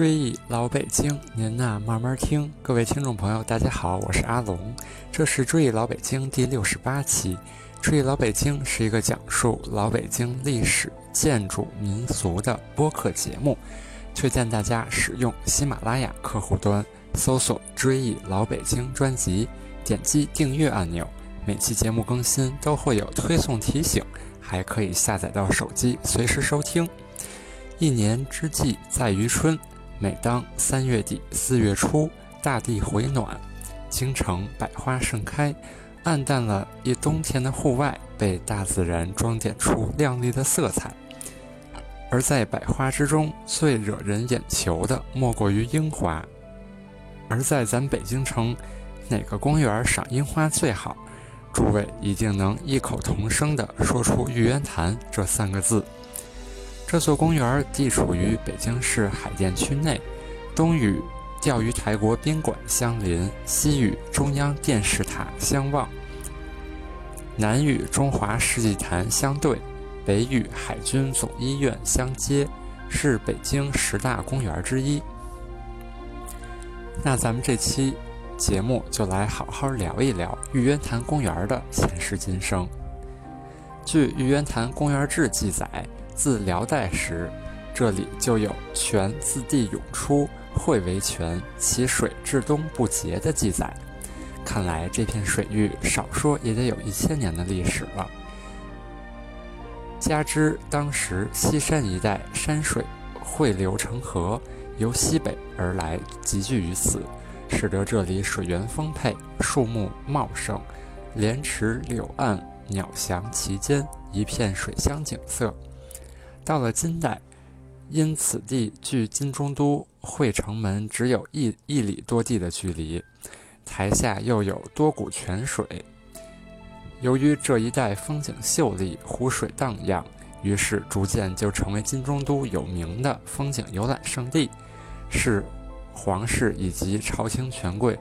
追忆老北京，您呐慢慢听。各位听众朋友，大家好，我是阿龙，这是追忆老北京第六十八期。追忆老北京是一个讲述老北京历史、建筑、民俗的播客节目，推荐大家使用喜马拉雅客户端搜索“追忆老北京”专辑，点击订阅按钮，每期节目更新都会有推送提醒，还可以下载到手机随时收听。一年之计在于春，每当三月底四月初，大地回暖，京城百花盛开，暗淡了一冬天的户外被大自然装点出亮丽的色彩。而在百花之中，最惹人眼球的莫过于樱花。而在咱北京城，哪个公园赏樱花最好？诸位一定能异口同声地说出玉渊潭这三个字。这座公园地处于北京市海淀区内，东与钓鱼台国宾馆相邻，西与中央电视塔相望，南与中华世纪坛相对，北与海军总医院相接，是北京十大公园之一。那咱们这期节目就来好好聊一聊玉渊潭公园的前世今生。据《玉渊潭公园志》记载。自辽代时，这里就有泉自地涌出，汇为泉，其水至东不竭的记载。看来这片水域少说也得有一千年的历史了。加之当时西山一带山水汇流成河，由西北而来集聚于此，使得这里水源丰沛，树木茂盛，莲池柳岸，鸟翔其间，一片水乡景色。到了金代，因此地距金中都会城门只有一一里多地的距离，台下又有多股泉水，由于这一带风景秀丽，湖水荡漾，于是逐渐就成为金中都有名的风景游览胜地，是皇室以及朝廷权贵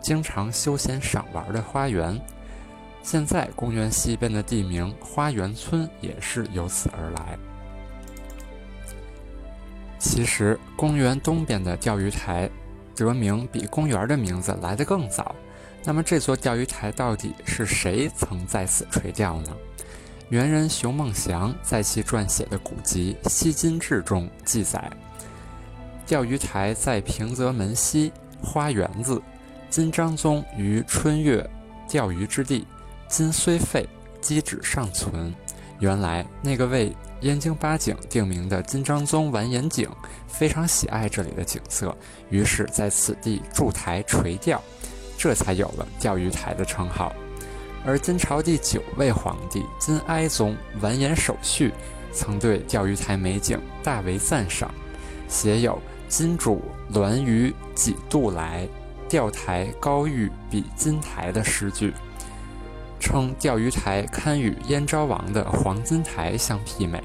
经常休闲赏玩的花园。现在公园西边的地名花园村也是由此而来。其实，公园东边的钓鱼台得名比公园的名字来得更早。那么，这座钓鱼台到底是谁曾在此垂钓呢？猿人熊梦祥在其撰写的古籍《西津志》中记载：钓鱼台在平泽门西花园子，金章宗于春月钓鱼之地，今虽废，基址尚存。原来那个为燕京八景定名的金章宗完颜景非常喜爱这里的景色，于是在此地筑台垂钓，这才有了钓鱼台的称号。而金朝第九位皇帝金哀宗完颜守绪曾对钓鱼台美景大为赞赏，写有“金主銮鱼几度来，钓台高玉比金台”的诗句。称钓鱼台堪与燕昭王的黄金台相媲美。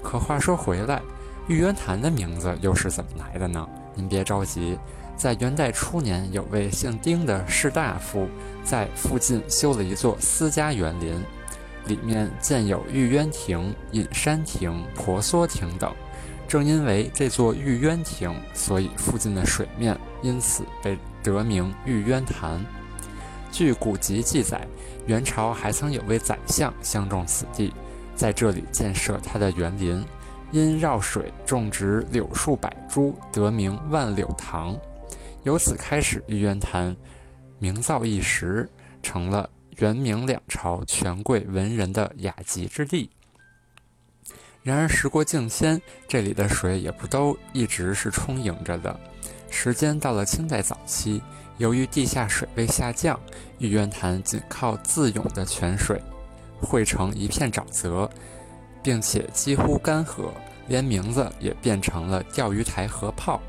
可话说回来，玉渊潭的名字又是怎么来的呢？您别着急，在元代初年，有位姓丁的士大夫在附近修了一座私家园林，里面建有玉渊亭、隐山亭、婆娑亭等。正因为这座玉渊亭，所以附近的水面因此被得名玉渊潭。据古籍记载。元朝还曾有位宰相相中此地，在这里建设他的园林，因绕水种植柳树百株，得名万柳堂。由此开始，玉渊潭名噪一时，成了元明两朝权贵文人的雅集之地。然而时过境迁，这里的水也不都一直是充盈着的。时间到了清代早期。由于地下水位下降，玉渊潭仅靠自涌的泉水汇成一片沼泽，并且几乎干涸，连名字也变成了钓鱼台河泡。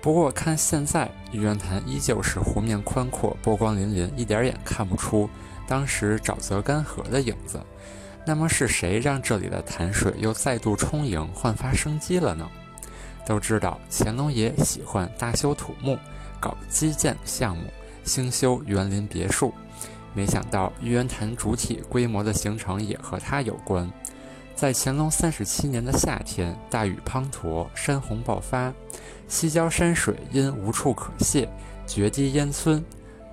不过看现在，玉渊潭依旧是湖面宽阔、波光粼粼，一点也看不出当时沼泽干涸的影子。那么是谁让这里的潭水又再度充盈、焕发生机了呢？都知道乾隆爷喜欢大修土木。搞基建项目，兴修园林别墅，没想到玉渊潭主体规模的形成也和他有关。在乾隆三十七年的夏天，大雨滂沱，山洪爆发，西郊山水因无处可泄，决堤淹村。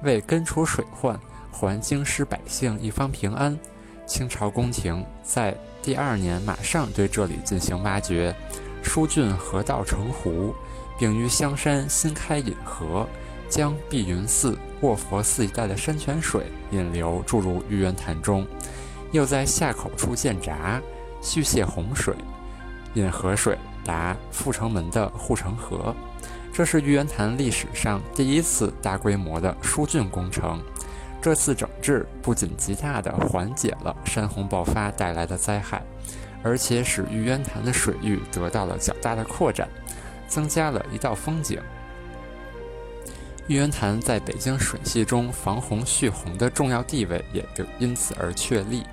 为根除水患，还京师百姓一方平安，清朝宫廷在第二年马上对这里进行挖掘，疏浚河道成湖，并于香山新开引河，将碧云寺、卧佛寺一带的山泉水引流注入玉渊潭中，又在下口处建闸，蓄泄洪水，引河水达阜成门的护城河。这是玉渊潭历史上第一次大规模的疏浚工程。这次整治不仅极大地缓解了山洪爆发带来的灾害，而且使玉渊潭的水域得到了较大的扩展，增加了一道风景。玉渊潭在北京水系中防洪蓄洪的重要地位也就因此而确立。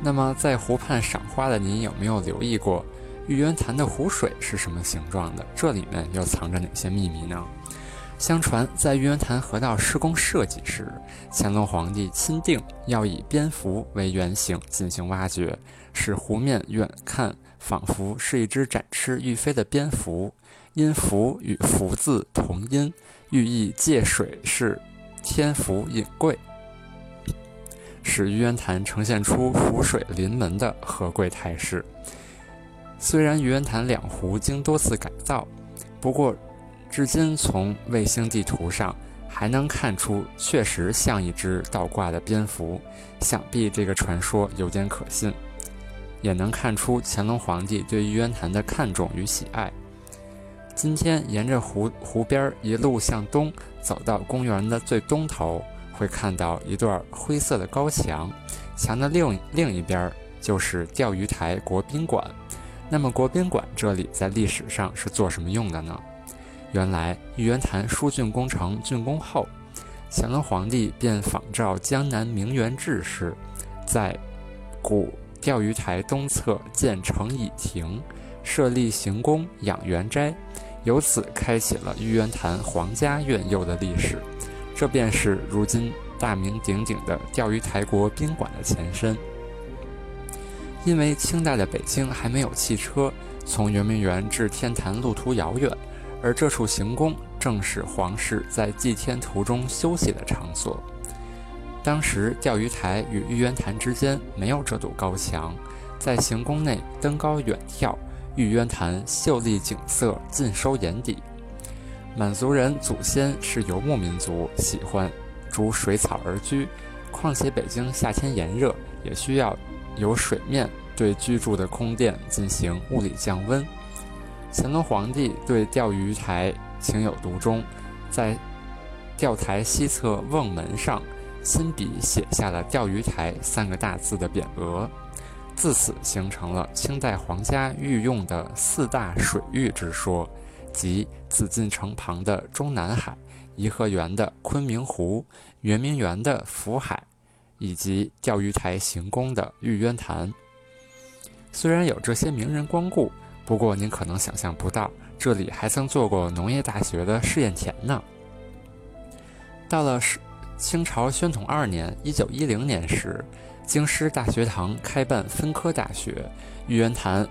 那么，在湖畔赏花的您有没有留意过？玉渊潭的湖水是什么形状的？这里面又藏着哪些秘密呢？相传，在玉渊潭河道施工设计时，乾隆皇帝钦定要以蝙蝠为原型进行挖掘，使湖面远看仿佛是一只展翅欲飞的蝙蝠。因“福”与“福”字同音，寓意借水是天福隐贵，使玉渊潭呈现出湖水临门的和贵态势。虽然玉渊潭两湖经多次改造，不过，至今从卫星地图上还能看出，确实像一只倒挂的蝙蝠。想必这个传说有点可信，也能看出乾隆皇帝对玉渊潭的看重与喜爱。今天沿着湖湖边一路向东走到公园的最东头，会看到一段灰色的高墙，墙的另另一边就是钓鱼台国宾馆。那么国宾馆这里在历史上是做什么用的呢？原来玉渊潭疏浚工程竣工后，乾隆皇帝便仿照江南名园志士，在古钓鱼台东侧建成乙亭，设立行宫养元斋，由此开启了玉渊潭皇家苑游的历史。这便是如今大名鼎鼎的钓鱼台国宾馆的前身。因为清代的北京还没有汽车，从圆明园至天坛路途遥远，而这处行宫正是皇室在祭天途中休息的场所。当时钓鱼台与玉渊潭之间没有这堵高墙，在行宫内登高远眺，玉渊潭秀丽景色尽收眼底。满族人祖先是游牧民族，喜欢逐水草而居，况且北京夏天炎热，也需要。由水面对居住的宫殿进行物理降温。乾隆皇帝对钓鱼台情有独钟，在钓台西侧瓮门上亲笔写下了“钓鱼台”三个大字的匾额，自此形成了清代皇家御用的四大水域之说，即紫禁城旁的中南海、颐和园的昆明湖、圆明园的福海。以及钓鱼台行宫的玉渊潭，虽然有这些名人光顾，不过您可能想象不到，这里还曾做过农业大学的试验田呢。到了是清朝宣统二年（一九一零年）时，京师大学堂开办分科大学，玉渊潭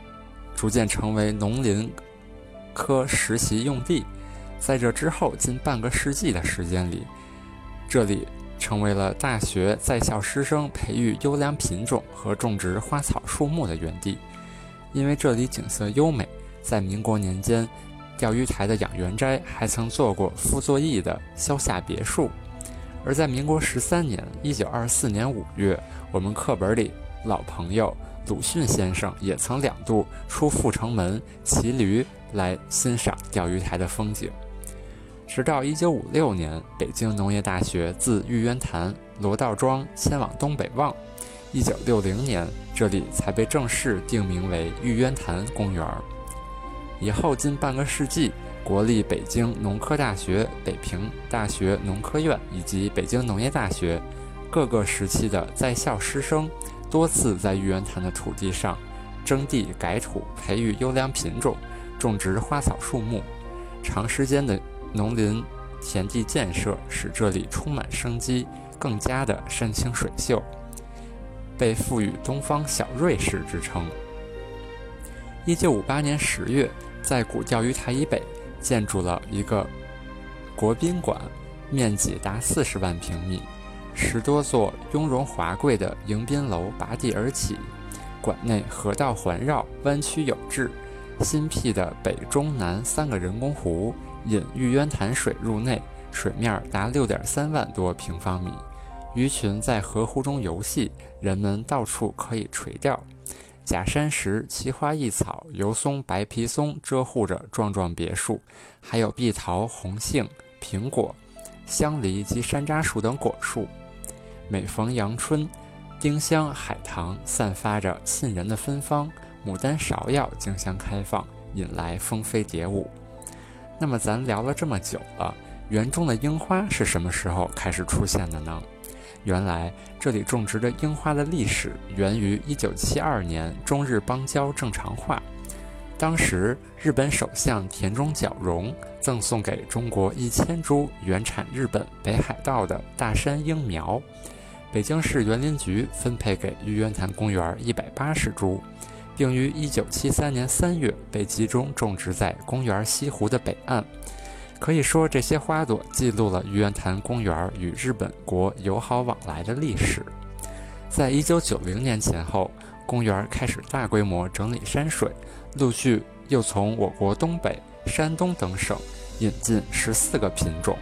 逐渐成为农林科实习用地。在这之后近半个世纪的时间里，这里。成为了大学在校师生培育优良品种和种植花草树木的园地。因为这里景色优美，在民国年间，钓鱼台的养元斋还曾做过傅作义的消夏别墅。而在民国十三年（一九二四年五月），我们课本里老朋友鲁迅先生也曾两度出阜成门骑驴来欣赏钓鱼台的风景。直到一九五六年，北京农业大学自玉渊潭罗道庄迁往东北望，一九六零年，这里才被正式定名为玉渊潭公园。以后近半个世纪，国立北京农科大学、北平大学农科院以及北京农业大学各个时期的在校师生，多次在玉渊潭的土地上征地改土，培育优良品种，种植花草树木，长时间的。农林田地建设使这里充满生机，更加的山清水秀。被赋予“东方小瑞士”之称。一九五八年十月，在古钓鱼台以北建筑了一个国宾馆，面积达四十万平米，十多座雍容华贵的迎宾楼拔地而起，馆内河道环绕，弯曲有致。新辟的北、中、南三个人工湖引玉渊潭水入内，水面达六点三万多平方米。鱼群在河湖中游戏，人们到处可以垂钓。假山石、奇花异草、油松、白皮松遮护着幢幢别墅，还有碧桃、红杏、苹果、香梨及山楂树等果树。每逢阳春，丁香、海棠散发着沁人的芬芳，牡丹、芍药竞相开放，引来蜂飞蝶舞。那么，咱聊了这么久了，园中的樱花是什么时候开始出现的呢？原来这里种植的樱花的历史源于1972年中日邦交正常化。当时日本首相田中角荣赠送给中国一千株原产日本北海道的大山樱苗，北京市园林局分配给玉渊潭公园一百八十株，并于1973年3月被集中种植在公园西湖的北岸。可以说，这些花朵记录了玉渊潭公园与日本国友好往来的历史。在一九九零年前后，公园开始大规模整理山水，陆续又从我国东北、山东等省引进十四个品种，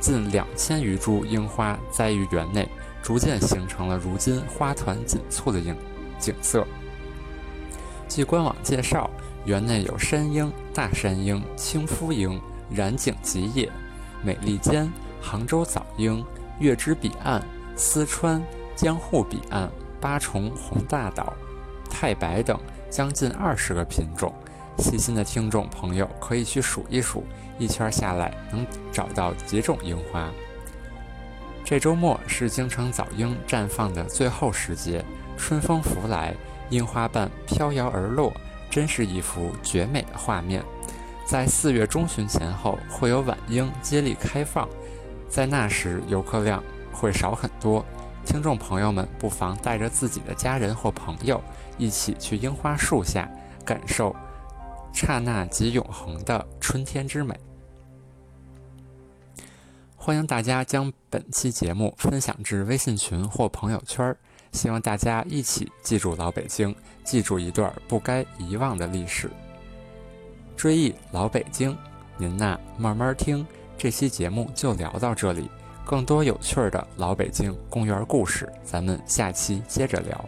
近两千余株樱花栽于园内，逐渐形成了如今花团锦簇的景景色。据官网介绍，园内有山樱、大山樱、青夫樱。染井吉野、美利坚、杭州早樱、月之彼岸、四川、江户彼岸、八重红大岛、太白等将近二十个品种。细心的听众朋友可以去数一数，一圈下来能找到几种樱花。这周末是京城早樱绽放的最后时节，春风拂来，樱花瓣飘摇而落，真是一幅绝美的画面。在四月中旬前后，会有晚樱接力开放，在那时游客量会少很多。听众朋友们不妨带着自己的家人或朋友，一起去樱花树下，感受刹那即永恒的春天之美。欢迎大家将本期节目分享至微信群或朋友圈，希望大家一起记住老北京，记住一段不该遗忘的历史。追忆老北京，您呐慢慢听。这期节目就聊到这里，更多有趣的老北京公园故事，咱们下期接着聊。